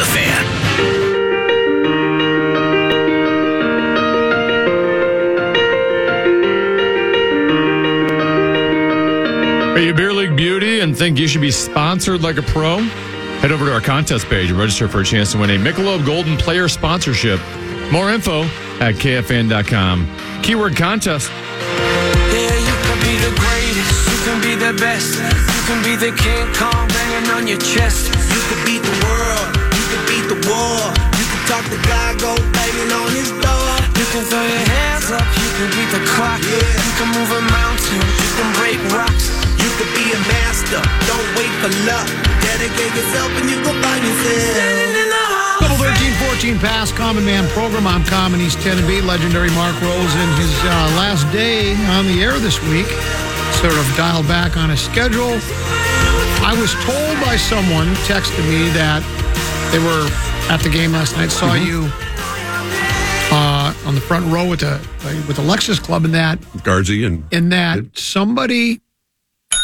The Fan. Are you beer league beauty and think you should be sponsored like a pro? Head over to our contest page and register for a chance to win a Michelob Golden Player sponsorship. More info at kfan.com. Keyword contest. Yeah, you can be the greatest, you can be the best, you can be the King Kong banging on your chest. You could beat the world, war. You could talk to God, go banging on his door. You can throw your hands up, you can beat the clock. Yeah. You can move a mountain, you can break rocks. You could be a master, don't wait for luck. Dedicate yourself and you go find yourself. Standing in the hall. Double 13 14 pass, Common Man program. I'm Common East 10 and B. Legendary Mark Rosen in his uh, last day on the air this week. Sort of dialed back on his schedule. I was told by someone who texted me that they were at the game last night, saw you uh, on the front row with the with the Lexus Club, and that Guardsy and in that somebody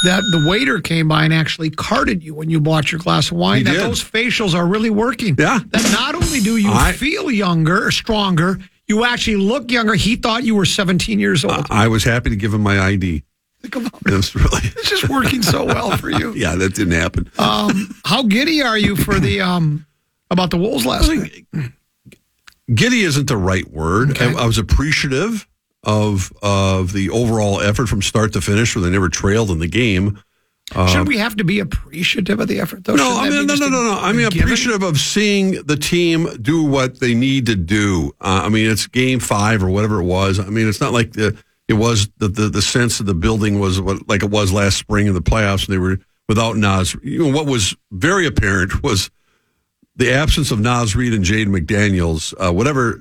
that the waiter came by and actually carded you when you bought your glass of wine. He that did. those facials are really working. Yeah. That not only do you I- feel younger, stronger, you actually look younger. He thought you were 17 years old. I was happy to give him my ID. Think about It it. really, It's just working so well for you. yeah, that didn't happen. Um, how giddy are you for the um about the Wolves last night? Giddy isn't the right word. Okay. I, I was appreciative of of the overall effort from start to finish, where they never trailed in the game. Should we have to be appreciative of the effort though? No, I mean, no, no, no, no. I mean, appreciative of seeing the team do what they need to do. Uh, I mean, it's game five or whatever it was. I mean, it's not like the it was the the, the sense of the building was what like it was last spring in the playoffs, and they were without Naz. You know, what was very apparent was the absence of Naz Reid and Jaden McDaniels. Uh, whatever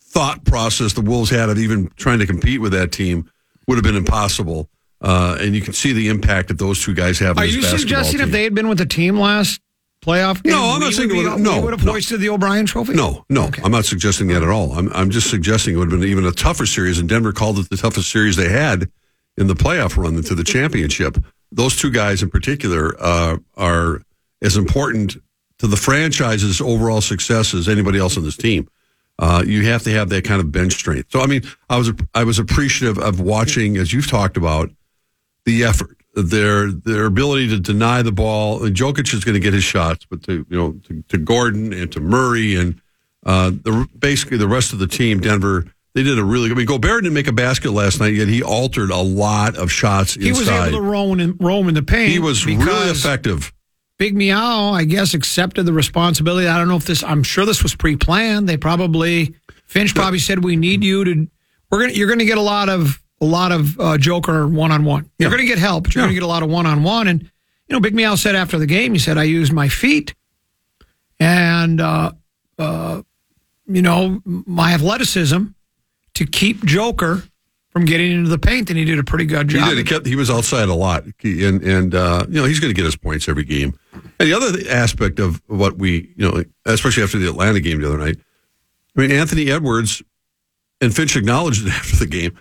thought process the Wolves had of even trying to compete with that team would have been impossible. Uh, and you can see the impact that those two guys have. on Are this you suggesting team. if they had been with the team last playoff game? No, I'm not saying would be- no, would have no. hoisted the O'Brien Trophy. No, no, Okay. I'm not suggesting that at all. I'm, I'm just suggesting it would have been even a tougher series, and Denver called it the toughest series they had in the playoff run to the championship. Those two guys in particular uh, are as important to the franchise's overall success as anybody else on this team. Uh, you have to have that kind of bench strength. So, I mean, I was I was appreciative of watching, as you've talked about, the effort, their their ability to deny the ball. And Jokic is going to get his shots, but to you know to, to Gordon and to Murray and uh, the basically the rest of the team, Denver, they did a really good. I mean, Gobert didn't make a basket last night, yet he altered a lot of shots He was able to roam in, roam in the paint. he was really effective. Big Meow, I guess, accepted the responsibility. I don't know if this. I'm sure this was pre-planned. They probably Finch probably said, "We need you to. We're gonna. You're gonna get a lot of a lot of uh, Joker one on one. You're Yeah. gonna get help. But you're Yeah. gonna get a lot of one on one." And you know, Big Meow said after the game, he said, "I used my feet and uh, uh, you know my athleticism to keep Joker." From getting into the paint, and he did a pretty good He job. did. He kept. He was outside a lot, He- and and uh, you know he's going to get his points every game. And the other aspect of what we, you know, especially after the Atlanta game the other night, I mean Anthony Edwards and Finch acknowledged it after the game,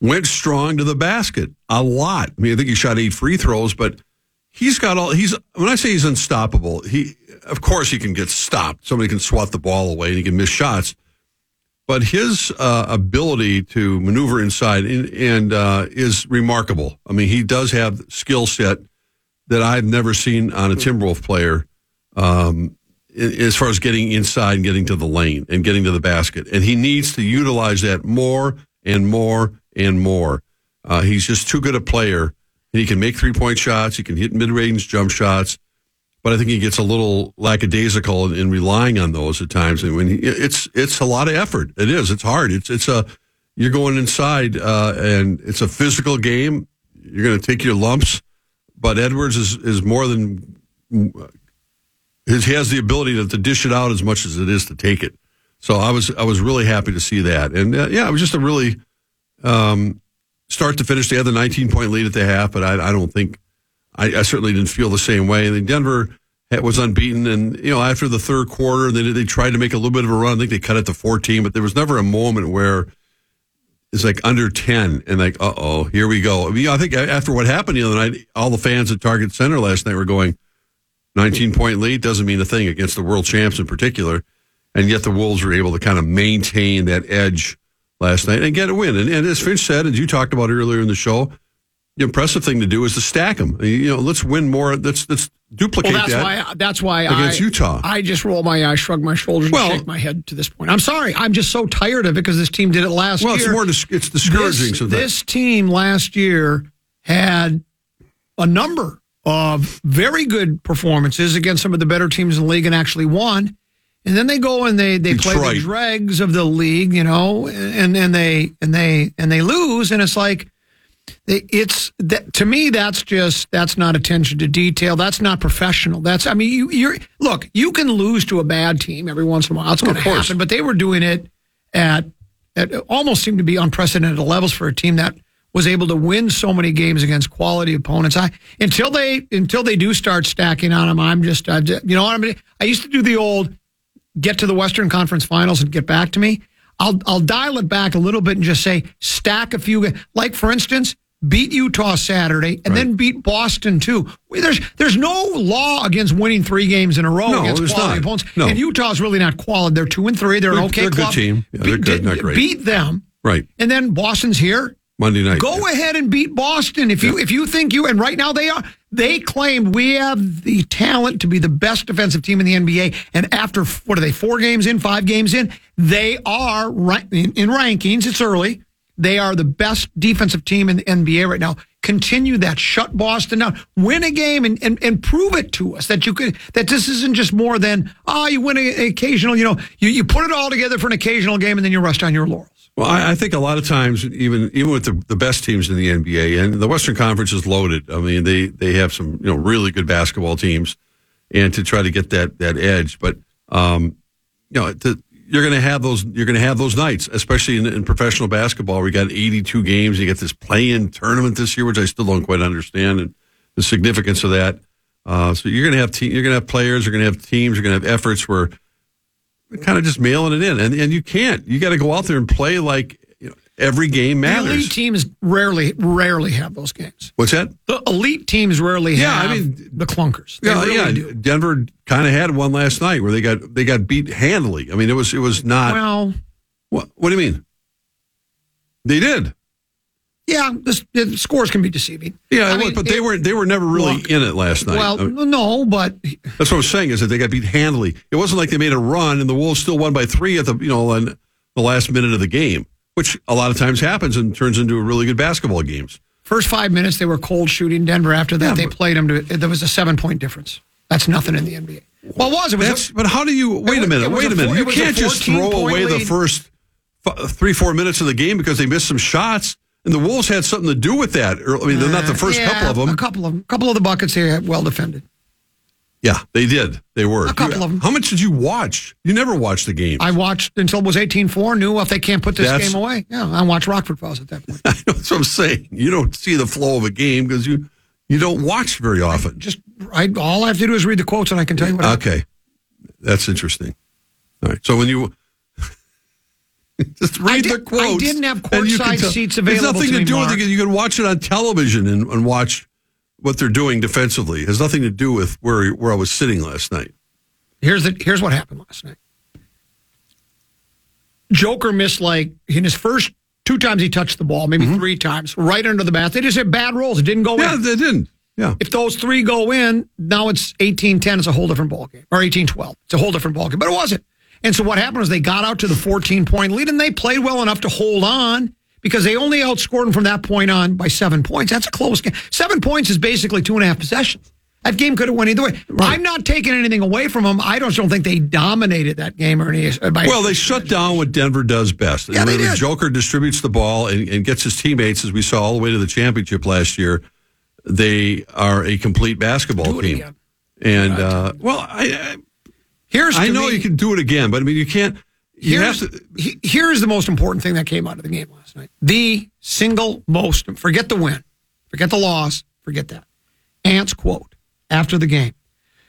went strong to the basket a lot. I mean, I think he shot eight free throws, but he's got all. He's when I say he's unstoppable, he of course he can get stopped. Somebody can swat the ball away and he can miss shots but his uh, ability to maneuver inside and, and uh, is remarkable. I mean, he does have skill set that I've never seen on a Timberwolf player um, as far as getting inside and getting to the lane and getting to the basket. And he needs to utilize that more and more and more. Uh, he's just too good a player. He can make three point shots. He can hit mid range jump shots but I think he gets a little lackadaisical in, in relying on those at times. And when he, it's it's a lot of effort. It is. It's hard. It's it's a you're going inside, uh, and it's a physical game. You're going to take your lumps, but Edwards is is more than he has the ability to, to dish it out as much as it is to take it. So I was I was really happy to see that, and uh, yeah, it was just a really um, start to finish. They had the 19 point lead at the half, but I, I don't think I, I certainly didn't feel the same way. And then Denver was unbeaten, and you know after the third quarter, they they tried to make a little bit of a run. I think they cut it to 14, but there was never a moment where it's like under 10 and like uh oh here we go. I mean, I think after what happened the other night, all the fans at Target Center last night were going. 19 point lead doesn't mean a thing against the world champs in particular. And yet the Wolves were able to kind of maintain that edge last night and get a win. And, and as Finch said, and you talked about earlier in the show, the impressive thing to do is to stack them. You know, let's win more. Let's let's duplicate Well, that's that. why. That's why against I, Utah. I just roll my eyes, shrug my shoulders, Well- and shake my head to this point. I'm sorry. I'm just so tired of it because this team did it last well, year. Well, it's more it's discouraging This, this team last year had a number of very good performances against some of the better teams in the league and actually won. And then they go and they they play the dregs of the league, you know, and and they and they and they lose, and it's like it's that to me that's just that's not attention to detail. That's not professional. That's I mean you you're look you can lose to a bad team every once in a while. It's going to course. happen, but they were doing it at at almost seemed to be unprecedented levels for a team that was able to win so many games against quality opponents. I until they until they do start stacking on them, I'm just I, just- you know what I mean. I used to do the old get to the Western Conference Finals and get back to me. I'll I'll dial it back a little bit and just say stack a few. Like for instance, beat Utah Saturday and then beat Boston too. There's there's no law against winning three games in a row No, against quality not. opponents. No. And Utah's really not quality. They're two and three. They're, They're- okay they're a good team. Yeah, they're good, not great. Beat them. right. And then Boston's here. Monday night. Go ahead and beat Boston if you if you think you and right now they are they claimed we have the talent to be the best defensive team in the NBA and after what are they four games in five games in they are in rankings it's early they are the best defensive team in the NBA right now continue that shut Boston down win a game and, and, and prove it to us that you could that this isn't just more than oh you win an occasional you know you, you put it all together for an occasional game and then you rest on your laurels Well, I, I think a lot of times, even even with the, the best teams in the NBA, and the Western Conference is loaded. I mean, they they have some you know really good basketball teams, and to try to get that that edge, but um, you know, to, you're going to have those you're going to have those nights, especially in, in professional basketball. We got 82 games. You get this play-in tournament this year, which I still don't quite understand, and the significance of that. Uh, so you're going to have te- you're going to have players, you're going to have teams, you're going to have efforts where kind of just mailing it in, and and you can't. You got to go out there and play like every game The elite teams rarely, rarely have those games. What's that? The elite teams rarely Yeah, I mean- the clunkers. They Yeah, really yeah. do. Denver kind of had one last night where they got they got beat handily. I mean, it was it was not. Well, what, what do you mean? They did. yeah, the, the scores can be deceiving. Yeah, I mean, but they it- were they were never really look, in it last night. Well, I mean, no, but that's what I'm saying is that they got beat handily. It wasn't like they made a run and the Wolves still won by three at the you know on the last minute of the game, which a lot of times happens and turns into a really good basketball games. first five minutes they were cold shooting Denver. After that, Yeah, they played them to. There was a seven point difference. That's nothing in the NBA. Well, it was it was? That's, but how do you wait a minute? was Wait a a minute. four- you a can't just throw away the first f- three four minutes of the game because they missed some shots, and the Wolves had something to do with that. I mean, they're not the first Yeah, couple of them. A couple of them. A couple of the buckets here well defended. Yeah, they did. They were A couple You- of 'em. How much did you watch? You never watched the game. I watched until it was 18-4, Knew if they can't put this That's- game away, yeah, I watched Rockford Falls at that point. That's what I'm saying. You don't see the flow of a game because you you don't watch very often. Just I, all I have to do is read the quotes, and I can tell you what. Okay, that's interesting. All right. So when you just read did- the quotes, I didn't have courtside seats There's available nothing to to, do with it. You can watch it on television and, and watch what they're doing defensively. It has nothing to do with where where I was sitting last night. Here's the here's what happened last night. Joker missed like in his first two times he touched the ball, maybe mm-hmm. three times, right under the basket. They just had bad rolls. It didn't go Yeah, in. Yeah, they didn't. Yeah. If those three go in, now it's 18-10. It's a whole different ball game. Or 18-12. It's a whole different ball game. But it wasn't. And so what happened was they got out to the 14-point lead, and they played well enough to hold on because they only outscored them from that point on by seven points. That's a close game. Seven points is basically two and a half possessions. That game could have went either way. I'm not taking anything away from them. I just don't think they dominated that game or any. By Well, they shut down what Denver does best. Yeah, and they did. Joker distributes the ball and, and gets his teammates, as we saw all the way to the championship last year, they are a complete basketball team. again. And uh, well, I Here's I, I know me- you can do it again, but I mean you can't. You have here's, to. he- here's the most important thing that came out of the game last night. The single most, forget the win, forget the loss, forget that. Ant's quote after the game.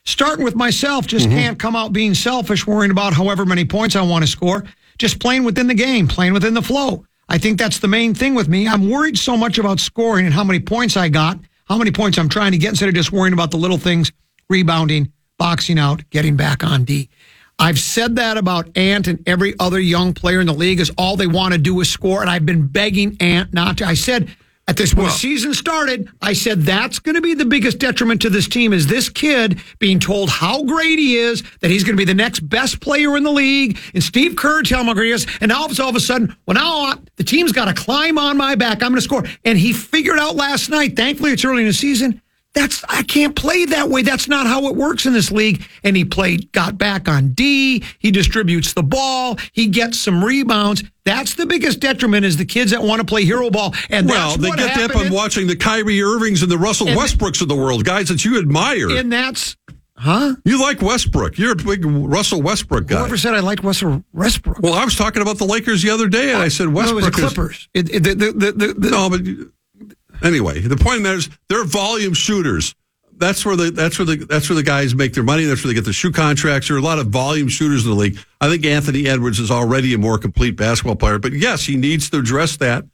Starting with myself, just Mm-hmm. can't come out being selfish, worrying about however many points I want to score. Just playing within the game, playing within the flow. I think that's the main thing with me. I'm worried so much about scoring and how many points I got, how many points I'm trying to get instead of just worrying about the little things, rebounding, boxing out, getting back on D. I've said that about Ant and every other young player in the league is all they want to do is score. And I've been begging Ant not to. I said at this when the season started, I said that's going to be the biggest detriment to this team is this kid being told how great he is, that he's going to be the next best player in the league, and Steve Kerr telling him how is, and now all of a sudden, well now the team's got to climb on my back. I'm going to score, and he figured out last night. Thankfully, it's early in the season. That's I can't play that way. That's not how it works in this league. And he played, got back on D. He distributes the ball. He gets some rebounds. That's the biggest detriment is the kids that want to play hero ball. And Well, they get that by watching the Kyrie Irvings and the Russell And- Westbrooks of the world, guys that you admire. and that's huh? you like Westbrook. You're a big Russell Westbrook guy. Whoever said I liked Russell Westbrook? Well, I was talking about the Lakers the other day, and uh, I said no, it was Westbrook the is Clippers. It, it, the, the, the, the- No, but anyway, the point is they're volume shooters. That's where the that's where the that's where the guys make their money. That's where they get the shoe contracts. There are a lot of volume shooters in the league. I think Anthony Edwards is already a more complete basketball player, but yes, he needs to address that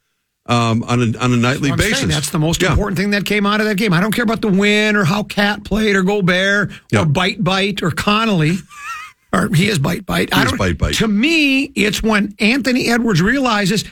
um, on a on a nightly I'm basis. saying that's the most Yeah. important thing that came out of that game. I don't care about the win or how Cat played or Gobert Yeah. or Bite Bite or Conley. or he is Bite Bite. I is don't, Bite Bite. To me, it's when Anthony Edwards realizes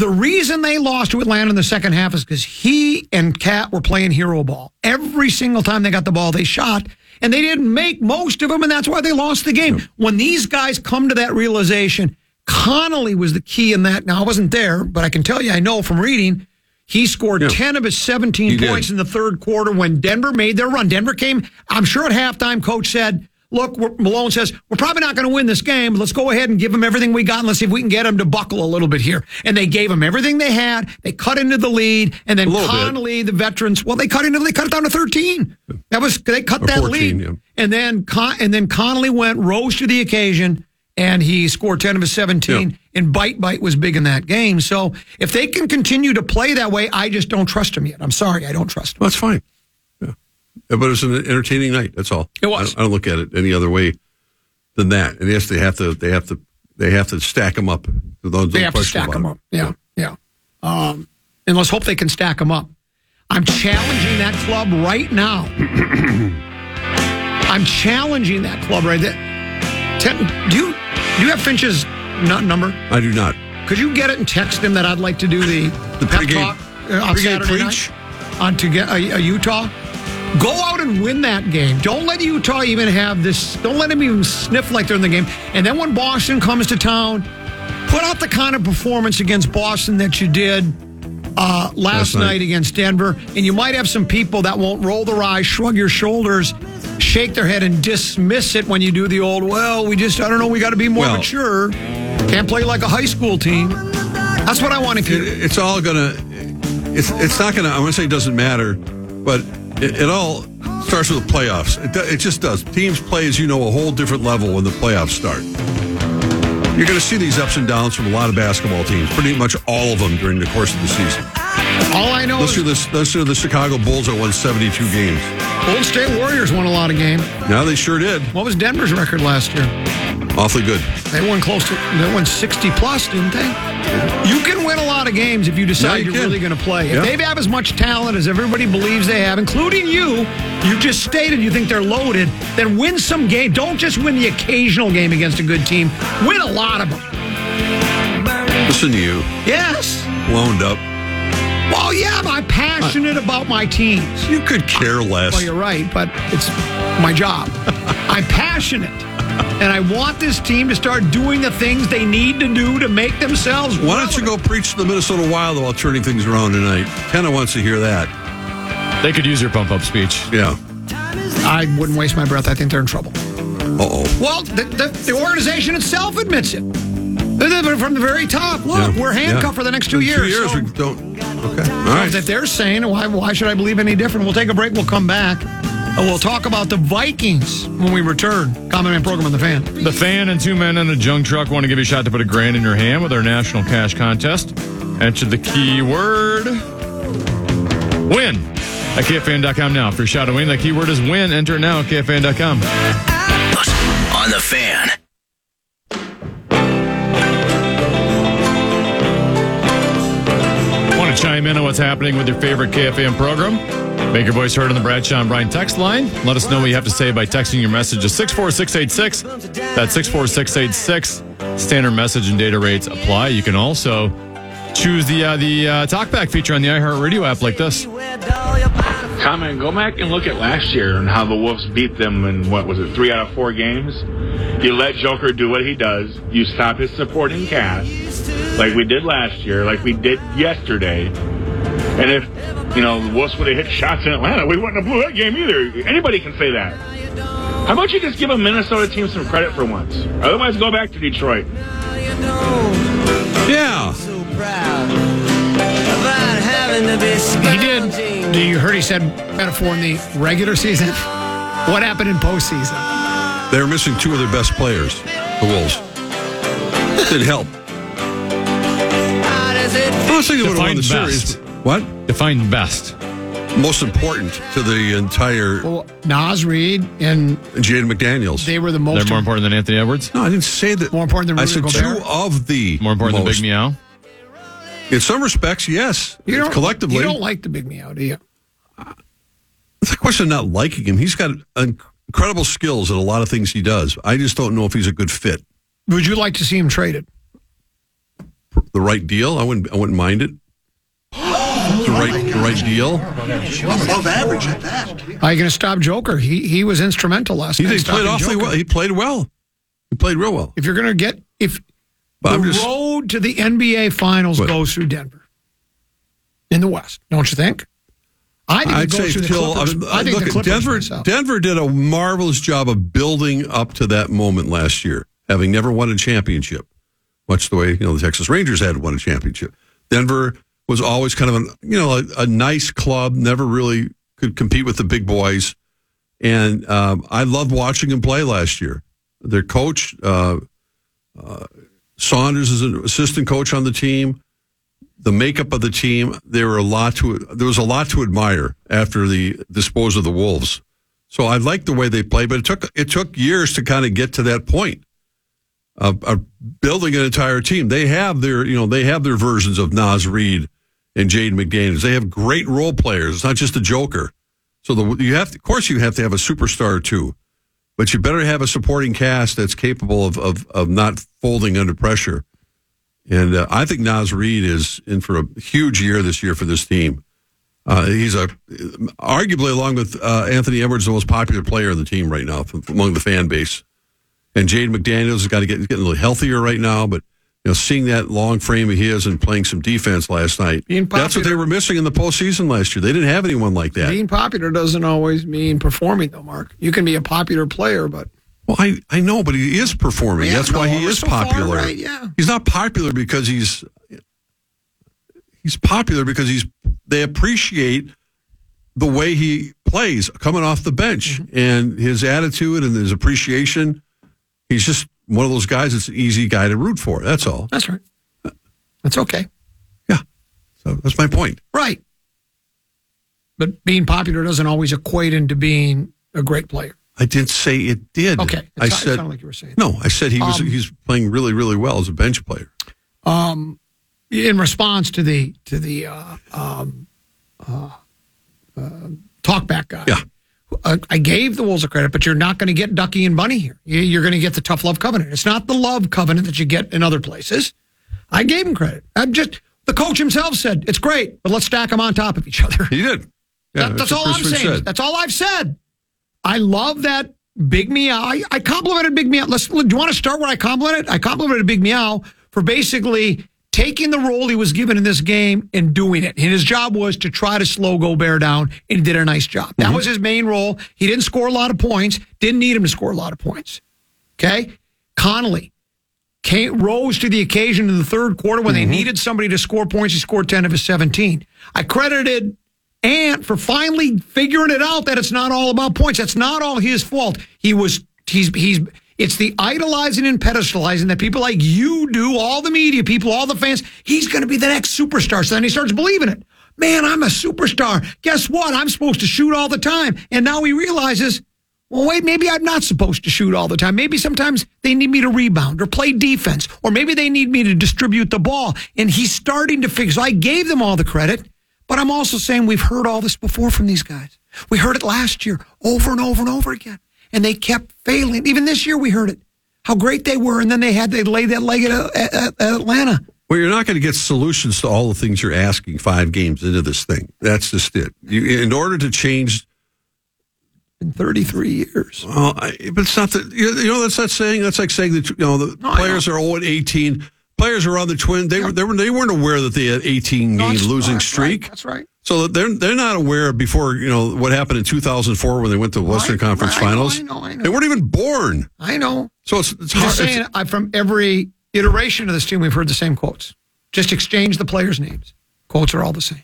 the reason they lost to Atlanta in the second half is because he and Cat were playing hero ball. Every single time they got the ball, they shot. And they didn't make most of them, and that's why they lost the game. When these guys come to that realization, Conley was the key in that. Now, I wasn't there, but I can tell you, I know from reading, he scored Yeah. 10 of his 17 He did. points in the third quarter when Denver made their run. Denver came, I'm sure at halftime, coach said, Look, Malone says, we're probably not going to win this game. Let's go ahead and give them everything we got and let's see if we can get them to buckle a little bit here. And they gave them everything they had. They cut into the lead. And then A bit. Conley, the veterans, well, they cut into, they cut it down to 13. That was, they cut Or that 14, lead. yeah. And then, Con- and then Conley went, rose to the occasion, and he scored 10 of his 17. Yeah. And Bite Bite was big in that game. So if they can continue to play that way, I just don't trust them yet. I'm sorry, I don't trust them. That's fine. Yeah. Yeah, But it was an entertaining night. That's all. It was. I don't, I don't look at it any other way than that. And yes, they have to. They have to. They have to stack them up. Those, They have to stack them up. Yeah, yeah. Um, and let's hope they can stack them up. I'm challenging that club right now. I'm challenging that club right there. Do you do you have Finch's nu- number? I do not. Could you get it and text him that I'd like to do the, The pep pregame- talk uh, on pregame Saturday preach? night on to get a Utah? Go out and win that game. Don't let Utah even have this. Don't let them even sniff like they're in the game. And then when Boston comes to town, put out the kind of performance against Boston that you did uh, last Last night. night against Denver. And you might have some people that won't roll their eyes, shrug your shoulders, shake their head, and dismiss it when you do the old, well, we just, I don't know, we got to be more Well- mature. Can't play like a high school team. That's what I want to hear. it's all gonna. It's it's not gonna. I want to say it doesn't matter, but it, it all starts with the playoffs. It, it just does. Teams play, as you know, a whole different level when the playoffs start. You're going to see these ups and downs from a lot of basketball teams, pretty much all of them during the course of the season. All I know to is this. To the Chicago Bulls that won 72 games. Golden State Warriors won a lot of games. Now they sure did. What was Denver's record last year? Awfully good. They won close to, they won 60 plus, didn't they? You can win a lot of games if you decide Yeah, you you're can. really going to play. If Yeah. they have as much talent as everybody believes they have, including you, you just stated you think they're loaded, then win some game. Don't just win the occasional game against a good team. Win a lot of them. Listen to you, Yes. blown up. Well, yeah, I'm passionate about my teams. You could care less. Well, you're right, but it's my job. I'm passionate. And I want this team to start doing the things they need to do to make themselves. Why don't you go preach to the Minnesota Wild while turning things around tonight? Kenna wants to hear that. They could use your pump up speech. Yeah. I wouldn't waste my breath. I think they're in trouble. Uh oh. Well, the, the, the organization itself admits it. They're- they're From the very top, look, we're handcuffed for the next two years. Two years. so- we don't. Okay. All right. If they're saying, why, why should I believe any different? We'll take a break. We'll come back. And we'll talk about the Vikings when we return. Common Man program on the fan. The fan and two men in a junk truck want to give you a shot to put a grand in your hand with our national cash contest. Enter the keyword win at KFan.com now. For your shot to win, the keyword is win. Enter now at KFan.com. On the fan. Want to chime in on what's happening with your favorite KFM program? Make your voice heard on the Bradshaw and Brian text line. Let us know what you have to say by texting your message to 64686. That's 64686. Standard message and data rates apply. You can also choose the uh, the uh, talkback feature on the iHeartRadio app like this. Comment, go back and look at last year and how the Wolves beat them in what was it, three out of four games? You let Joker do what he does. You stop his supporting cast, like we did last year, like we did yesterday. And if, you know, the Wolves would have hit shots in Atlanta, we wouldn't have blew that game either. Anybody can say that. How about you just give a Minnesota team some credit for once? Otherwise, go back to Detroit. Yeah. He did. Do You heard he said metaphor in the regular season. What happened in postseason? They were missing two of their best players, the Wolves. Didn't help. Honestly, they would have won Define the series. best. What? Define best. Most important to the entire Well, Naz Reid and Jaden McDaniels. they were the most. They're more important than Anthony Edwards. no, I didn't say that. More important than I Rudy said Gobert? two of the More important than. Big Meow. In some respects, yes. You don't, Collectively, you don't like the big meow, do you? it's a question of not liking him. He's got incredible skills at a lot of things he does. I just don't know if he's a good fit. Would you like to see him traded? The right deal, I wouldn't. I wouldn't mind it. The right, the right deal. Above average at that. Are you going to stop Joker? He he was instrumental last He, night. he played awfully Joker. well. He played well. He played real well. If you're going to get if But the just- road to the NBA Finals goes through Denver in the West, don't you think? I think I'd it goes say through the till. I, I think look the Clippers Denver. myself. Denver did a marvelous job of building up to that moment last year, having never won a championship, much the way you know the Texas Rangers had won a championship. Denver was always kind of an you know a, a nice club, never really could compete with the big boys, and um, I loved watching them play last year. Their coach uh, uh, Saunders is an assistant coach on the team the makeup of the team, there were a lot to there was a lot to admire after the dispose of the Wolves. So I like the way they played, but it took it took years to kind of get to that point of, of building an entire team. They have their you know they have their versions of Naz Reid and Jaden McDaniels. They have great role players. It's not just a joker. So the you have to, of course you have to have a superstar two, but you better have a supporting cast that's capable of of, of not folding under pressure. And uh, I think Naz Reid is in for a huge year this year for this team. Uh, he's a arguably, along with uh, Anthony Edwards, the most popular player on the team right now from, among the fan base. And Jaden McDaniels has got to get getting a little healthier right now, but you know, seeing that long frame of his and playing some defense last night, that's what they were missing in the postseason last year. They didn't have anyone like that. Being popular doesn't always mean performing, though, Mark. You can be a popular player, but Well, I, I know, but he is performing. Yeah, That's why he is so far popular. right, yeah. He's not popular because he's he's popular because he's they appreciate the way he plays coming off the bench Mm-hmm. and his attitude and his appreciation. He's just one of those guys that's an easy guy to root for. That's all. that's right. That's okay. Yeah. So that's my point. Right. But being popular doesn't always equate into being a great player. I didn't say it did. Okay. It I it said sounded like you were saying. no. I said he was Um, he's playing really really well as a bench player. Um, in response to the to the uh, um, uh, uh, talkback guy. Yeah. Uh, I gave the Wolves a credit, but you're not going to get Ducky and Bunny here. You- You're going to get the tough love covenant. It's not the love covenant that you get in other places. I gave him credit. I'm just the coach himself said it's great, but let's stack them on top of each other. He did. Yeah, That- that's what all I'm saying. said. That's all I've said. I love that Big Meow. I, I complimented Big Meow. Let's. Do you want to start where I complimented? I complimented Big Meow for basically taking the role he was given in this game and doing it. And his job was to try to slow Gobert down, and he did a nice job. That mhm. was his main role. He didn't score a lot of points. Didn't need him to score a lot of points. Okay, Conley came, rose to the occasion in the third quarter when they mhm. needed somebody to score points. He scored 10 of his 17. I credited Ant for finally figuring it out that it's not all about points. That's not all his fault. He was, he's, he's, it's the idolizing and pedestalizing that people like you do, all the media people, all the fans. He's going to be the next superstar. So then he starts believing it. Man, I'm a superstar. Guess what? I'm supposed to shoot all the time. And now he realizes, well, wait, maybe I'm not supposed to shoot all the time. Maybe sometimes they need me to rebound or play defense, or maybe they need me to distribute the ball. And he's starting to figure. So I gave them all the credit, But I'm also saying we've heard all this before from these guys. We heard it last year over and over and over again. And they kept failing. Even this year we heard it. How great they were. And then they had they lay that leg at, at, at Atlanta. Well, you're not going to get solutions to all the things you're asking five games into this thing. That's just it. You, in order to change In 33 years. Well, I, but it's not that you know that's not saying that's like saying that you know the No, players are 0 and 18. Players are on the twin. They were they were they weren't aware that they had 18 No, game that's- losing streak. Right. That's right. So they're they're not aware before you know what happened in 2004 when they went to the Western I- Conference I Finals. I know, I know. They weren't even born. I know. So it's it's hard. just saying, it's- from every iteration of this team, we've heard the same quotes. Just exchange the players' names. Quotes are all the same.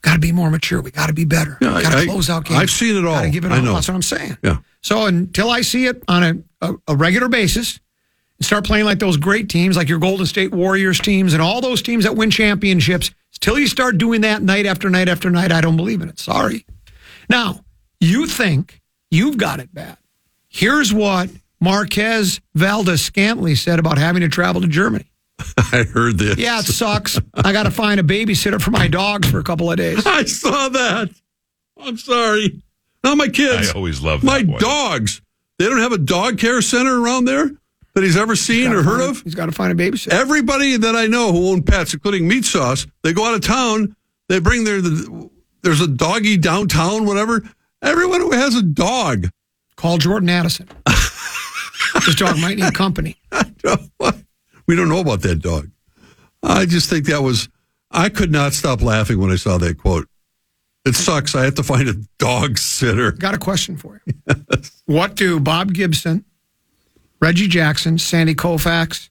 Got to be more mature. We got to be better. Yeah, got to close out games. I've seen it all. Got to give it I all. know. That's what I'm saying. Yeah. So until I see it on a, a, a regular basis, and start playing like those great teams, like your Golden State Warriors teams, and all those teams that win championships, till you start doing that night after night after night, I don't believe in it. Sorry. Now, you think you've got it bad. Here's what Marquez Valdes-Scantling said about having to travel to Germany. I heard this. Yeah, it sucks. I got to find a babysitter for my dogs for a couple of days. I saw that. I'm sorry. Not my kids. I always love my one. dogs. They don't have a dog care center around there that he's ever seen or heard of. He's got to find a babysitter. Everybody that I know who own pets, including Meat Sauce, they go out of town. They bring their the, there's a doggy downtown, whatever. Everyone who has a dog. Call Jordan Addison. This dog might need company. we don't know about that dog. I just think that was. I could not stop laughing when I saw that quote. It sucks. I have to find a dog sitter. Got a question for you. What do Bob Gibson, Reggie Jackson, Sandy Koufax,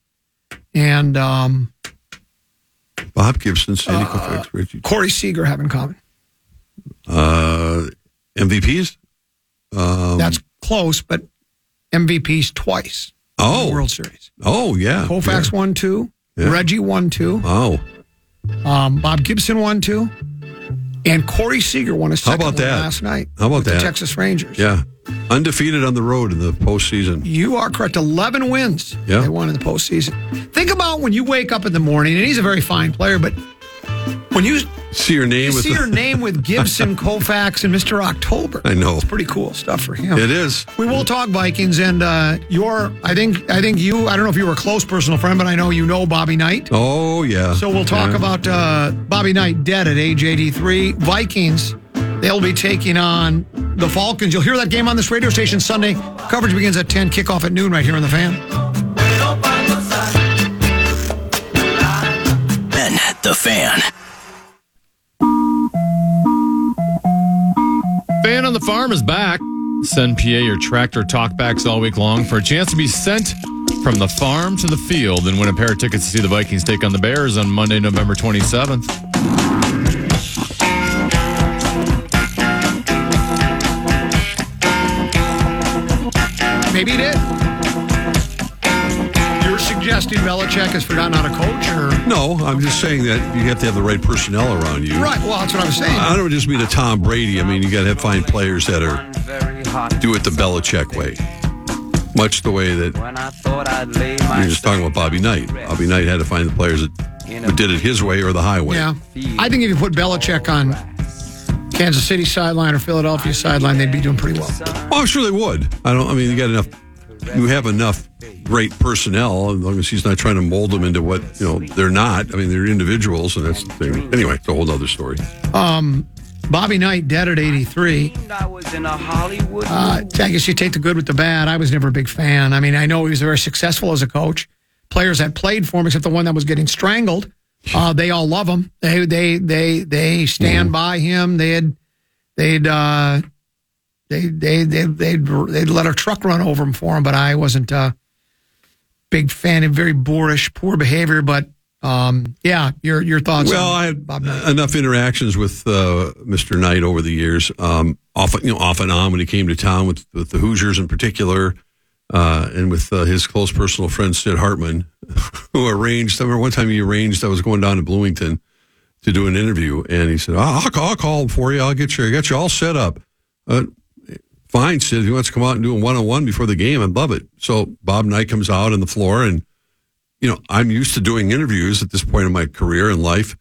and um, Bob Gibson, Sandy Koufax, Reggie. Corey Seager have in common? Uh, MVPs. Um, That's close, but MVPs twice. in Oh. the World Series. oh yeah. Koufax yeah. won two. Yeah. Reggie won two. Oh, Um, Bob Gibson won two. And Corey Seager won a How about that? last night. How about that? The Texas Rangers. yeah. Undefeated on the road in the postseason. You are correct. 11 wins Yeah. they won in the postseason. Think about when you wake up in the morning, and he's a very fine player, but when you See your name You with see the- your name with Gibson, Koufax, and Mr. October. I know. It's pretty cool stuff for him. It is. We will talk Vikings, and uh, your I think I think you I don't know if you were a close personal friend, but I know you know Bobby Knight. Oh yeah. So we'll talk Yeah. about uh, Bobby Knight dead at age 83. Vikings, they'll be taking on the Falcons. You'll hear that game on this radio station Sunday. Coverage begins at 10, kickoff at noon right here on the fan. And the fan. Fan on the Farm is back. Send PA your tractor talkbacks all week long for a chance to be sent from the farm to the field and win a pair of tickets to see the Vikings take on the Bears on Monday, November 27th. Maybe he did. You're suggesting Belichick has forgotten how to coach, or No, I'm just saying that you have to have the right personnel around you. right? Well, that's what I'm saying. I don't just mean a Tom Brady. I mean you got to find players that are do it the Belichick way, much the way that When I thought I'd lay you're just talking about Bobby Knight. Bobby Knight had to find the players that did it his way or the highway. Yeah. I think if you put Belichick on Kansas City sideline or Philadelphia sideline, they'd be doing pretty well. Oh, sure they would. I don't. I mean, you got enough. You have enough great personnel, as long as he's not trying to mold them into what you know they're not. I mean, they're individuals, and that's the thing. Anyway, it's a whole other story. Bobby Knight dead at 83. I was in a Hollywood Uh, I guess you take the good with the bad. I was never a big fan. I mean, I know he was very successful as a coach. Players that played for him, except the one that was getting strangled, uh, they all love him. They they they they stand by him. They'd they'd uh, they they they they'd they'd let a truck run over him for him. But I wasn't a big fan of very boorish, poor behavior. But um, yeah, your your thoughts? Well, I had enough interactions with uh, Mr. Knight over the years, um, off you know off and on when he came to town with with the Hoosiers in particular, uh, and with uh, his close personal friend Sid Hartman, who arranged. I remember one time he arranged. I was going down to Bloomington to do an interview, and he said, "I'll, I'll, call for you. I'll get you. I got you all set up." Uh, fine, Sid. If he wants to come out and do a one on one before the game, I'd love it. So Bob Knight comes out on the floor and you know, I'm used to doing interviews at this point in my career and life.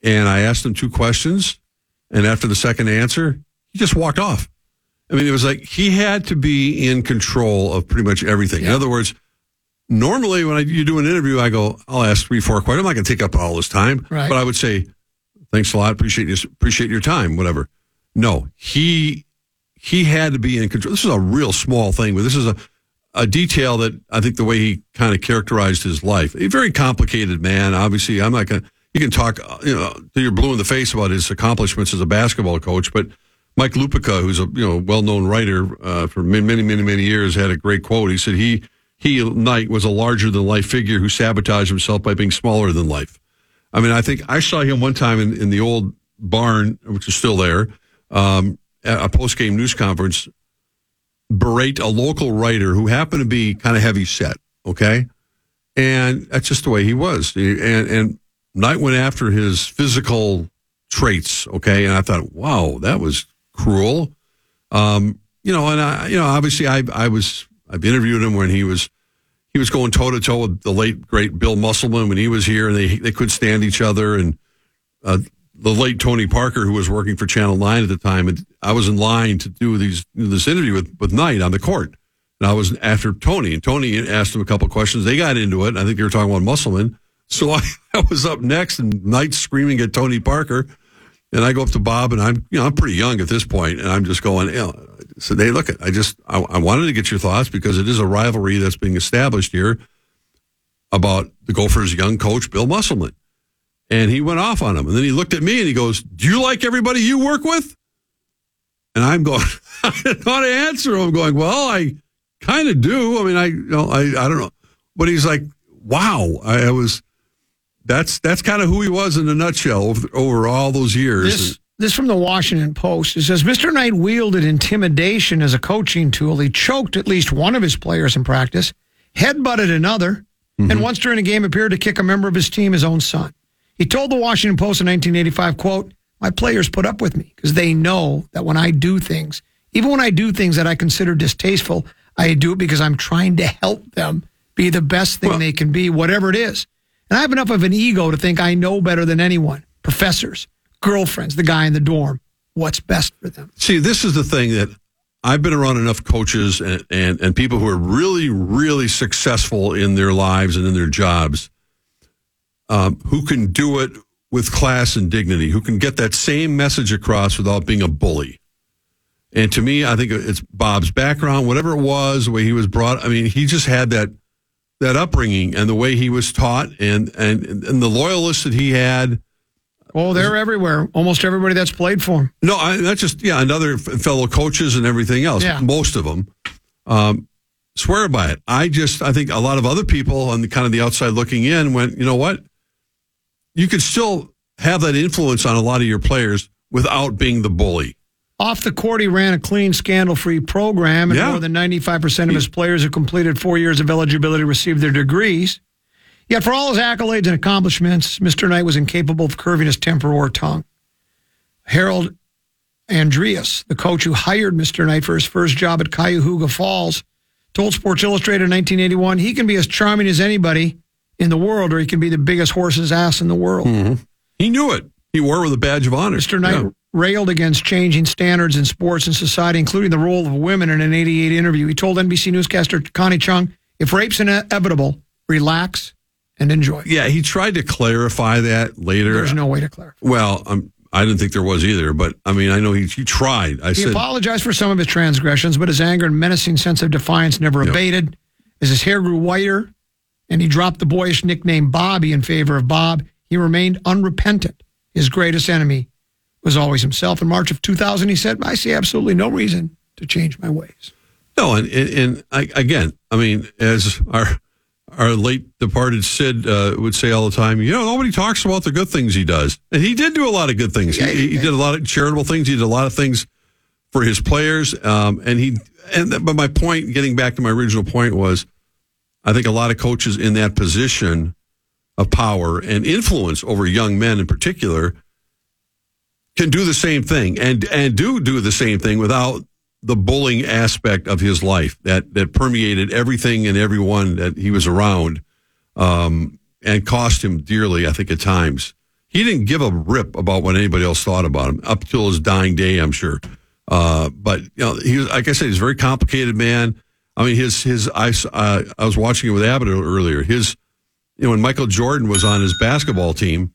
And I asked him two questions And after the second answer, he just walked off. I mean, it was like he had to be in control of pretty much everything. In other words, normally when I, you do an interview, I go, I'll ask three, four questions. I'm not going to take up all this time, Right. but I would say, thanks a lot. Appreciate you, appreciate your time, whatever. No, he, he had to be in control. This is a real small thing, but this is a, a detail that I think the way he kind of characterized his life, a very complicated man. Obviously, I'm not going to, you can talk, you know, till you're blue in the face about his accomplishments as a basketball coach, but Mike Lupica, who's a you know well-known writer uh, for many, many, many, years, had a great quote. He said he he Knight was a larger-than-life figure who sabotaged himself by being smaller than life. I mean, I think I saw him one time in, in the old barn, which is still there, um, at a post-game news conference, berate a local writer who happened to be kind of heavy set. Okay, and that's just the way he was. And and Knight went after his physical traits. Okay, and I thought, wow, that was cruel. Um, you know, and I, you know, obviously, I I was I've interviewed him when he was he was going toe to toe with the late great Bill Musselman when he was here, and they they couldn't stand each other. And uh, the late Tony Parker, who was working for Channel Nine at the time, and I was in line to do these this interview with with Knight on the court, and I was after Tony, and Tony asked him a couple questions. They got into it. I think they were talking about Musselman. So I, I was up next, and Knight screaming at Tony Parker. And I go up to Bob, and I'm, you know, I'm pretty young at this point, and I'm just going, you know, so they look at, I just, I, I wanted to get your thoughts because it is a rivalry that's being established here about the Gophers' young coach, Bill Musselman. And he went off on him. And then he looked at me and he goes, Do you like everybody you work with? And I'm going, I don't know how to answer him. I'm going, Well, I kind of do. I mean, I, you know, I, I don't know. But he's like, Wow. I, I was, that's that's kind of who he was in a nutshell over, over all those years. This, this from the Washington Post. It says Mr. Knight wielded intimidation as a coaching tool. He choked at least one of his players in practice, headbutted another, and mm-hmm. once during a game appeared to kick a member of his team, his own son. He told the Washington Post in 1985, quote, my players put up with me because they know that when I do things, even when I do things that I consider distasteful, I do it because I'm trying to help them be the best thing Well- they can be, whatever it is. And I have enough of an ego to think I know better than anyone. Professors, girlfriends, the guy in the dorm, what's best for them. See, this is the thing that I've been around enough coaches and, and, and people who are really, really successful in their lives and in their jobs um, who can do it with class and dignity, who can get that same message across without being a bully. And to me, I think it's Bob's background, whatever it was, the way he was brought. I mean, he just had that that upbringing and the way he was taught, and and and the loyalists that he had. Oh, they're everywhere. Almost everybody that's played for him. No, I, that's just yeah, and other fellow coaches and everything else. Yeah. Most of them um, swear by it. I just I think a lot of other people on the kind of the outside looking in went, you know what? You could still have that influence on a lot of your players without being the bully. Off the court, he ran a clean, scandal free program, and Yeah. more than 95% of his players who completed four years of eligibility received their degrees. Yet, for all his accolades and accomplishments, Mr. Knight was incapable of curving his temper or tongue. Harold Andreas, the coach who hired Mr. Knight for his first job at Cuyahoga Falls, told Sports Illustrated in 1981 he can be as charming as anybody in the world, or he can be the biggest horse's ass in the world. Mm-hmm. He knew it. He wore it with a badge of honor. Mr. Knight Yeah. Railed against changing standards in sports and society, including the role of women in an 88 interview. He told NBC newscaster Connie Chung, if rape's inevitable, relax and enjoy. Yeah, he tried to clarify that later. There's no way to clarify. Well, um, I didn't think there was either, but I mean, I know he, he tried. I He said, apologized for some of his transgressions, but his anger and menacing sense of defiance never abated. As his hair grew whiter and he dropped the boyish nickname Bobby in favor of Bob, he remained unrepentant. His greatest enemy was always himself. In March of 2000, he said, I see absolutely no reason to change my ways. No, and and, and I, again, I mean, as our our late departed Sid uh, would say all the time, you know, nobody talks about the good things he does, and he did do a lot of good things. He, he did a lot of charitable things. He did a lot of things for his players, um, and he. And but my point, getting back to my original point, was, I think a lot of coaches in that position of power and influence over young men in particular can do the same thing and and do do the same thing without the bullying aspect of his life that that permeated everything and everyone that he was around um, and cost him dearly i think at times he didn't give a rip about what anybody else thought about him up till his dying day, I'm sure. Uh, but you know, he was like I said, he's a very complicated man. I mean, his his I uh, I was watching it with Abbott earlier. His you know when Michael Jordan was on his basketball team,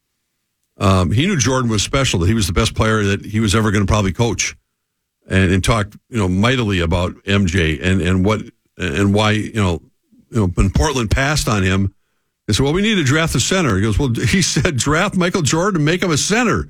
um, he knew Jordan was special. That he was the best player that he was ever going to probably coach, and, and talked you know mightily about MJ and and what and why you know you know when Portland passed on him. They said, "Well, we need to draft a center." He goes, "Well," he said, "Draft Michael Jordan and make him a center."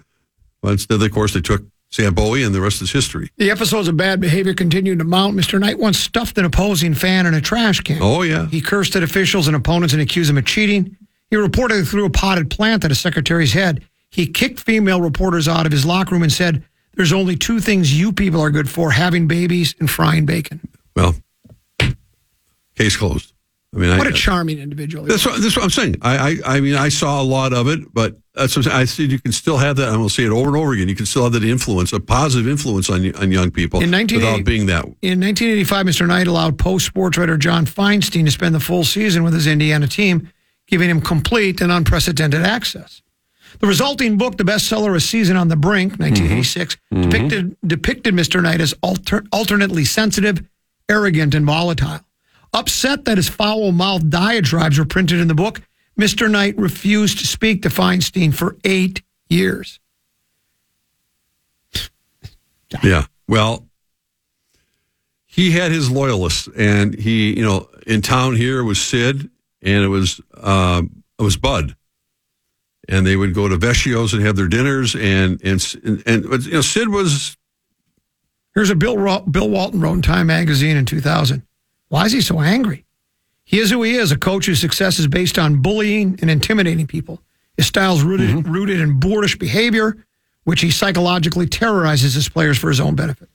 But instead, of course, they took Sam Bowie, and the rest is history. The episodes of bad behavior continued to mount. Mr. Knight once stuffed an opposing fan in a trash can. Oh yeah, He cursed at officials and opponents and accused them of cheating. He reportedly threw a potted plant at a secretary's head. He kicked female reporters out of his locker room and said, There's only two things you people are good for having babies and frying bacon. well, case closed. I mean, What I, a charming individual. That's what, that's what I'm saying. I, I, I mean, I saw a lot of it, but that's what. I said you can still have that. I'm going to say it over and over again. You can still have that influence, a positive influence on on young people In without being that. In 1985, Mr. Knight allowed post sports writer John Feinstein to spend the full season with his Indiana team, giving him complete and unprecedented access. The resulting book, the bestseller A Season on the Brink, 1986, depicted, depicted Mr. Knight as alter, alternately sensitive, arrogant, and volatile. Upset that his foul mouthed diatribes were printed in the book, Mr. Knight refused to speak to Feinstein for eight years. Yeah. Well, he had his loyalists, and he, you know, in town here was Sid, and it was um, it was Bud, and they would go to Vecchio's and have their dinners, and and and, and but, you know, Sid was Here's a Bill Ro- Bill Walton wrote in Time magazine in 2000. Why is he so angry? He is who he is, a coach whose success is based on bullying and intimidating people. His style's rooted mm-hmm. rooted in boorish behavior, which he psychologically terrorizes his players for his own benefit.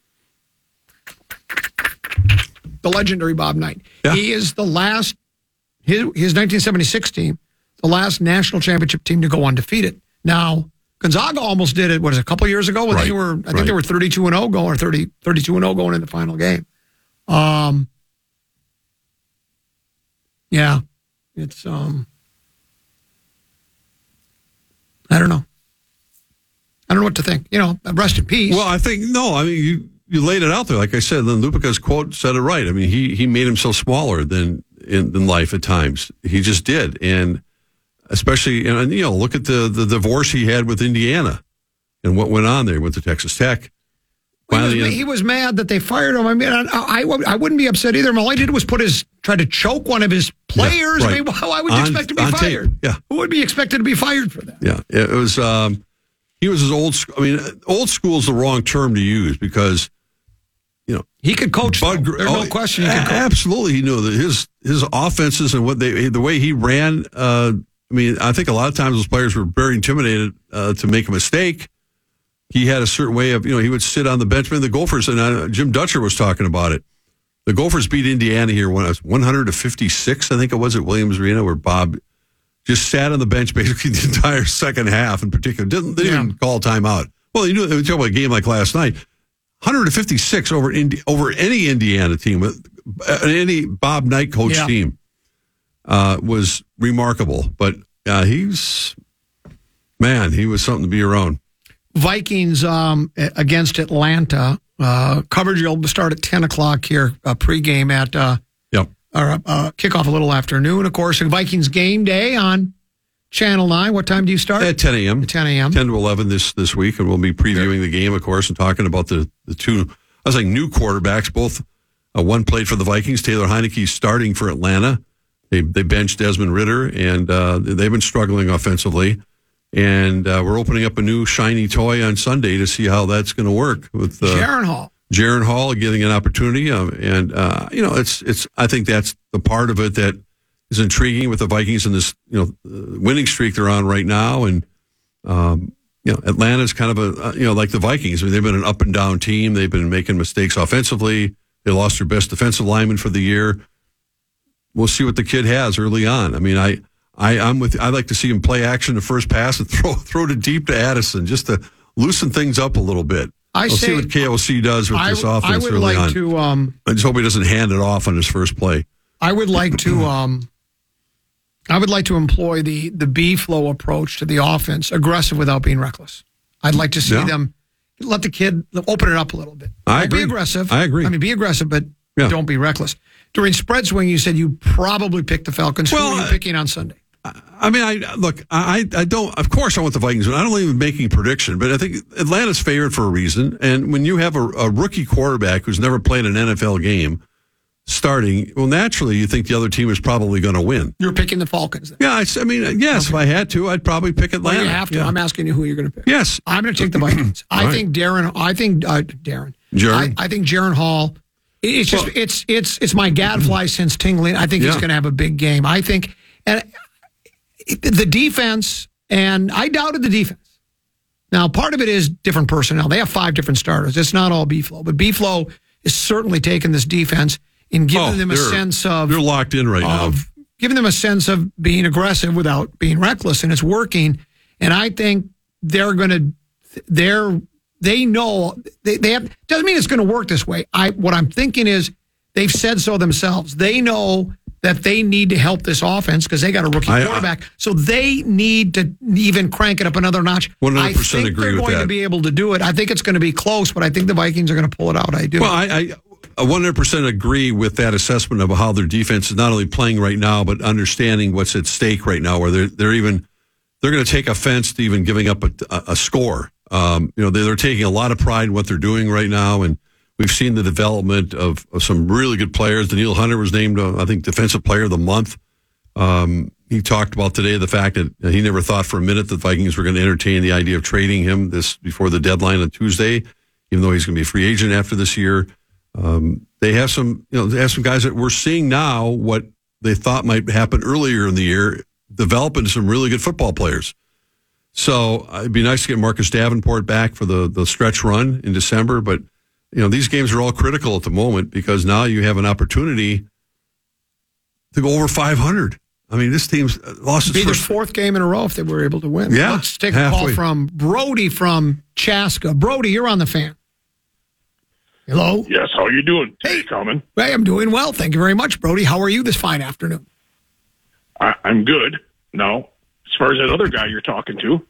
The legendary Bob Knight. Yeah. He is the last his his 1976 team, the last national championship team to go undefeated. Now, Gonzaga almost did it, what is it, a couple years ago when they were, I think right. they were 32 and 0 going, or 30, 32 and 0 going in the final game. Um, yeah, it's, um, I don't know. I don't know what to think. You know, rest in peace. Well, I think no. I mean, you you laid it out there. Like I said, then Lupica's quote said it right. I mean, he he made himself smaller than in, than life at times. He just did, and especially and you know, look at the the divorce he had with Indiana and what went on there. He went to Texas Tech. He was, he was mad that they fired him. I mean, I, I, I wouldn't be upset either. All he did was put his try to choke one of his players. I right. mean, why, why would you On- expect to be on tape, fired? yeah. who would be expected to be fired for that? Yeah, it was. Um, he was his old. I mean, old school is the wrong term to use because you know He could coach. Bud, There's oh, no question. He could coach. Absolutely, he knew that his his offenses and what they the way he ran. Uh, I mean, I think a lot of times those players were very intimidated uh, to make a mistake. He had a certain way of you know he would sit on the bench. I mean, the Gophers and uh, Jim Dutcher was talking about it. The Gophers beat Indiana here when it was 100 to 56, I think it was at Williams Arena, where Bob just sat on the bench basically the entire second half in particular. Didn't, they didn't call timeout. Well, you knew they were talking about a game like last night. 156 over Indi- over any Indiana team, uh, any Bob Knight coach Yeah. team, uh, was remarkable. But uh, he's man, he was something to be around. Vikings um, against Atlanta. Uh, coverage will start at 10 o'clock here, uh, pregame at, uh, Yep. or uh, kickoff a little afternoon. Of course, the Vikings game day on Channel 9. What time do you start? At 10 a.m. At 10 a.m. 10 to 11 this this week, and we'll be previewing the game, of course, and talking about the the two. I was like new quarterbacks. Both uh, one played for the Vikings. Taylor Heinicke starting for Atlanta. They they benched Desmond Ridder, and uh, they've been struggling offensively. And uh, we're opening up a new shiny toy on Sunday to see how that's going to work with uh, Sharon Hall. Jaren Hall getting an opportunity, um, and uh, you know, it's it's. I think that's the part of it that is intriguing with the Vikings and this you know uh, winning streak they're on right now, and um, you know, Atlanta's kind of a uh, you know like the Vikings. I mean, they've been an up and down team. They've been making mistakes offensively. They lost their best defensive lineman for the year. We'll see what the kid has early on. I mean, I. I, I'm with. I like to see him play action the first pass and throw throw it deep to Addison just to loosen things up a little bit. I will see what KOC does with I, this I offense would early like on. to. Um, I just hope he doesn't hand it off on his first play. I would like to um, I would like to employ the the B flow approach to the offense, aggressive without being reckless. I'd like to see Yeah. them let the kid open it up a little bit. I Be agree. aggressive. I agree. I mean, be aggressive, but Yeah. don't be reckless. During spread swing, you said you probably picked the Falcons. Well, Who are you picking on Sunday? I mean, I look, I, I don't. Of course, I want the Vikings, but I don't even making a prediction. But I think Atlanta's favored for a reason. And when you have a, a rookie quarterback who's never played an NFL game starting, well, naturally, you think the other team is probably going to win. You're picking the Falcons. Then. Yeah, I mean, yes, if I had to, I'd probably pick Well, Atlanta. you have to. Yeah. I'm asking you who you're going to pick. Yes, I'm going to take the Vikings. I right. think Darren. I think uh, Darren. Jaren? I, I think Jaren Hall. It's just Well- it's it's it's my gadfly mm-hmm. since tingling. I think he's going to have a big game. I think and the defense and I doubted the defense. Now part of it is different personnel. They have five different starters. It's not all B flow, but B flow is certainly taking this defense and giving Oh, them a sense of they're locked in right now. of giving them a sense of being aggressive without being reckless, and it's working. And I think they're going to, they're, they know they, they have, doesn't mean it's going to work this way. I, what I'm thinking is they've said so themselves. They know that they need to help this offense because they got a rookie I- I- quarterback. so they need to even crank it up another notch. 100% I think agree they're with going that. to be able to do it. I think it's going to be close, but I think the Vikings are going to pull it out. I do. Well, I, I I 100% agree with that assessment of how their defense is not only playing right now, but understanding what's at stake right now, where they're, they're even, they're going to take offense to even giving up a, a score. Um, you know, they're, taking a lot of pride in what they're doing right now. And we've seen the development of, of some really good players. Danielle Hunter was named, uh, I think, Defensive Player of the Month. Um, he talked about today the fact that he never thought for a minute that the Vikings were going to entertain the idea of trading him this before the deadline on Tuesday, even though he's going to be a free agent after this year. Um, they have some, you know, they have some guys that we're seeing now what they thought might happen earlier in the year, develop into some really good football players. So uh, it'd be nice to get Marcus Davenport back for the the stretch run in December, but you know these games are all critical at the moment because now you have an opportunity to go over 500. I mean, this team's uh, lost its be their first. fourth game in a row if they were able to win. Yeah, Let's take a call from Brody from Chaska. Brody, you're on the fan. Hello. Yes, how are you doing? Hey. Common. Hey, I'm doing well. Thank you very much, Brody. How are you this fine afternoon? I, I'm good. Now, as far as that other guy you're talking to,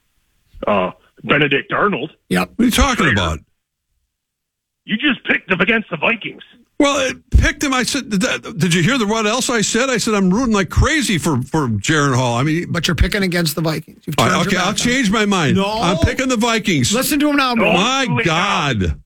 uh, Benedict Arnold, Yep. What are you talking about? you just picked him against the Vikings. Well, it picked him. I said, did, you hear the what else I said? I said I'm rooting like crazy for for Jaren Hall. I mean, But you're picking against the Vikings. You've turned okay, I'll change my mind. No. I'm picking the Vikings. Listen to him now, Brody. my Too late God.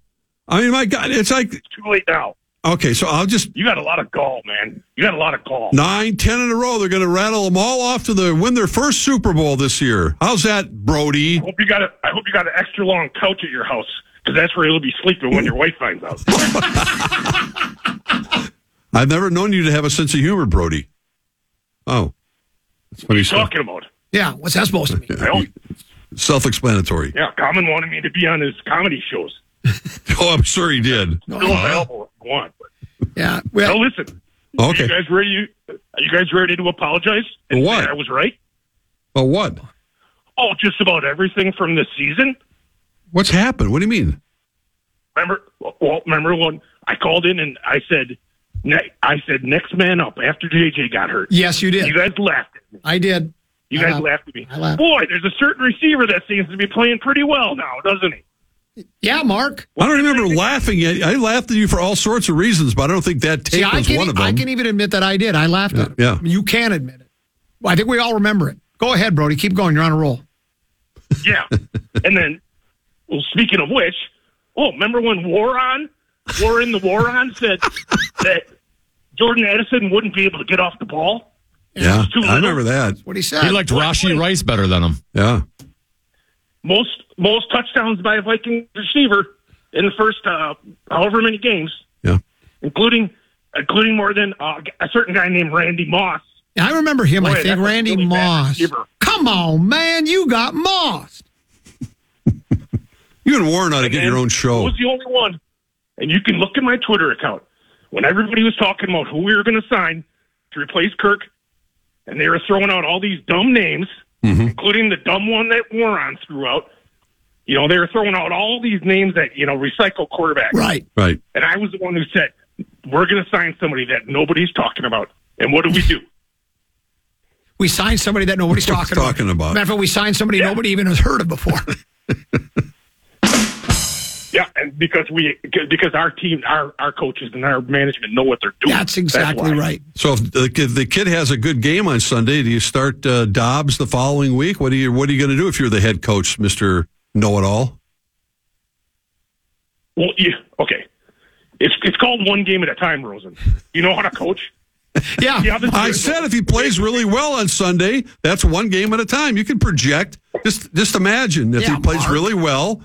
I mean, my God, it's like It's too late now. Okay. So I'll just You got a lot of gall, man. You got a lot of gall. nine, ten in a row. They're going to rattle them all off to the win their first Super Bowl this year. How's that, Brody? I hope you got a. I hope you got an extra long couch at your house because that's where you'll be sleeping when your wife finds out. I've never known you to have a sense of humor, Brody. Oh, that's What are funny you stuff. talking about? Yeah, what's that supposed to mean? I don't, Self-explanatory. yeah, Common wanted me to be on his comedy shows. Oh, I'm sure he did. Still available if you want. Yeah. now Well, listen. Are Okay. you guys ready? Are you guys ready to apologize? And what? I was right. Oh, what? Oh, just about everything from this season. What's happened? What do you mean? Remember? Well, remember when I called in and I said, ne- I said next man up after JJ got hurt. yes, you did. You guys laughed at me. I did. You I guys laughed. laughed at me. I laughed. Boy, there's a certain receiver that seems to be playing pretty well now, doesn't he? Yeah, Mark. I don't remember laughing at I laughed at you for all sorts of reasons, but I don't think that tape See, I was can, one of them. I can even admit that I did. I laughed at him. Yeah. You can admit it. I think we all remember it. Go ahead, Brody. Keep going. You're on a roll. Yeah. and then, well, speaking of which, oh, remember when Waron, Warren the Waron said that Jordan Addison wouldn't be able to get off the ball? yeah, I remember that. What he said. He liked Rashee Rice better than him. Yeah. Most most touchdowns by a Viking receiver in the first uh, however many games, Yeah. including including more than uh, a certain guy named Randy Moss. I remember him. Boy, I think Randy really Moss. Come on, man. You got Moss. You and Warren ought to get your own show. I was the only one. And you can look at my Twitter account. When everybody was talking about who we were going to sign to replace Kirk, and they were throwing out all these dumb names, Mm-hmm. including the dumb one that Warren threw out. You know, they were throwing out all these names that, you know, recycle quarterbacks. Right. Right. And I was the one who said, we're going to sign somebody that nobody's talking about. And what do we do? We signed somebody that nobody's talking, talking about. Matter of fact, we signed somebody nobody even has heard of before. Yeah, and because we because our team, our our coaches and our management know what they're doing. That's exactly why. right. So if the kid, the kid has a good game on Sunday, do you start uh, Dobbs the following week? What are you What are you going to do if you're the head coach, Mister Know It All? Well, yeah, okay. It's it's called one game at a time, Rosen. You know how to coach. Yeah, Yeah, I said if he plays really well on Sunday, that's one game at a time. You can project. Just just imagine if Yeah, he plays Mark. really well,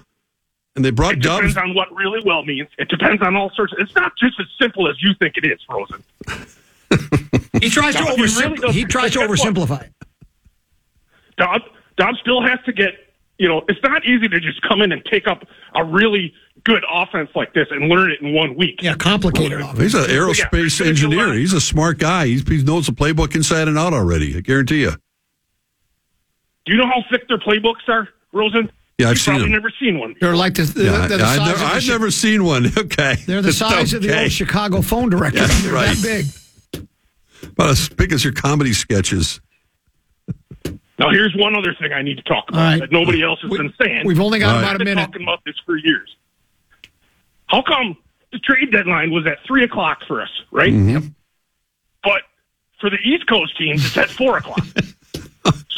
and they brought It Dobbs. depends on what really well means. It depends on all sorts. Of, it's not just as simple as you think it is, Rosen. he tries to No, he really oversimplify. does. he tries to Guess what? oversimplify. it. Dobb, Dobb still has to get, you know, it's not easy to just come in and take up a really good offense like this and learn it in one week. Yeah, complicated. offense. He's an aerospace there's gonna be a engineer. He's a smart guy. He's, he knows the playbook inside and out already. I guarantee you. Do you know how thick their playbooks are, Rosen? Yeah, I've You've seen probably them. never seen one. They're like the, the, Yeah, they're the I've, size never, of the I've Chi- never seen one. Okay, They're the size of the old Chicago phone directory. Yeah, they're right. that big. About as big as your comedy sketches. Now, here's one other thing I need to talk about All right. that nobody else has We- been saying. We've only got All right. about I've a been minute. talking about this for years. How come the trade deadline was at three o'clock for us, right? Mm-hmm. But for the East Coast teams, it's at four o'clock.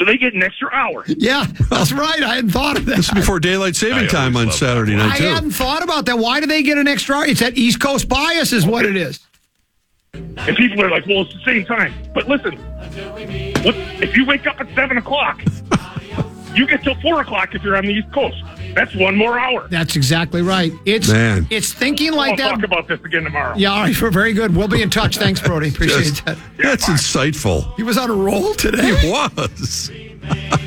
so they get an extra hour. Yeah, that's right. I hadn't thought of that. This is before daylight saving I time on always love Saturday I night too. hadn't thought about that. Why do they get an extra hour? It's that East Coast bias, is what it is. And people are like, well, it's the same time. But listen, what, if you wake up at 7 o'clock, you get till 4 o'clock if you're on the East Coast. That's one more hour. That's exactly right. It's Man. it's thinking I'll like that. talk about this again tomorrow. Yeah, all right, very good. We'll be in touch. Thanks, Brody. Appreciate Just- that. that's insightful. He was on a roll today. He was. yeah,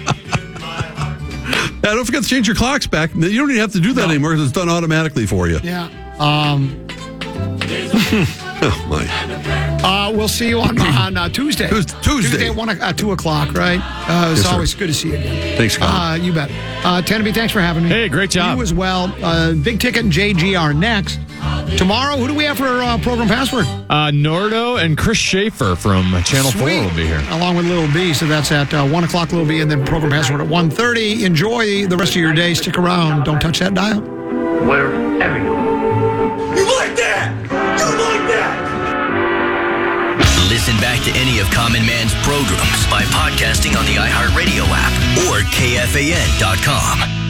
don't forget to change your clocks back. You don't even have to do that anymore because it's done automatically for you. Yeah. Um, Oh my! uh, we'll see you on on uh, Tuesday. Tues- Tuesday. at one o- at two o'clock. Right. Uh, it's Yes, sir. always good to see you again. Thanks, Colin. Uh, you bet. Uh, Tenby, thanks for having me. Hey, great job. You as well. Uh, Big Ticket and JG are next. Tomorrow, who do we have for uh, program password? Uh, Nordo and Chris Schaefer from Channel 4 will be here. Along with Little B. So that's at uh, 1 o'clock, Little B, and then program password at 1.30. Enjoy the rest of your day. Stick around. Don't touch that dial. Wherever you are. To any of Common Man's programs by podcasting on the iHeartRadio app or KFAN.com.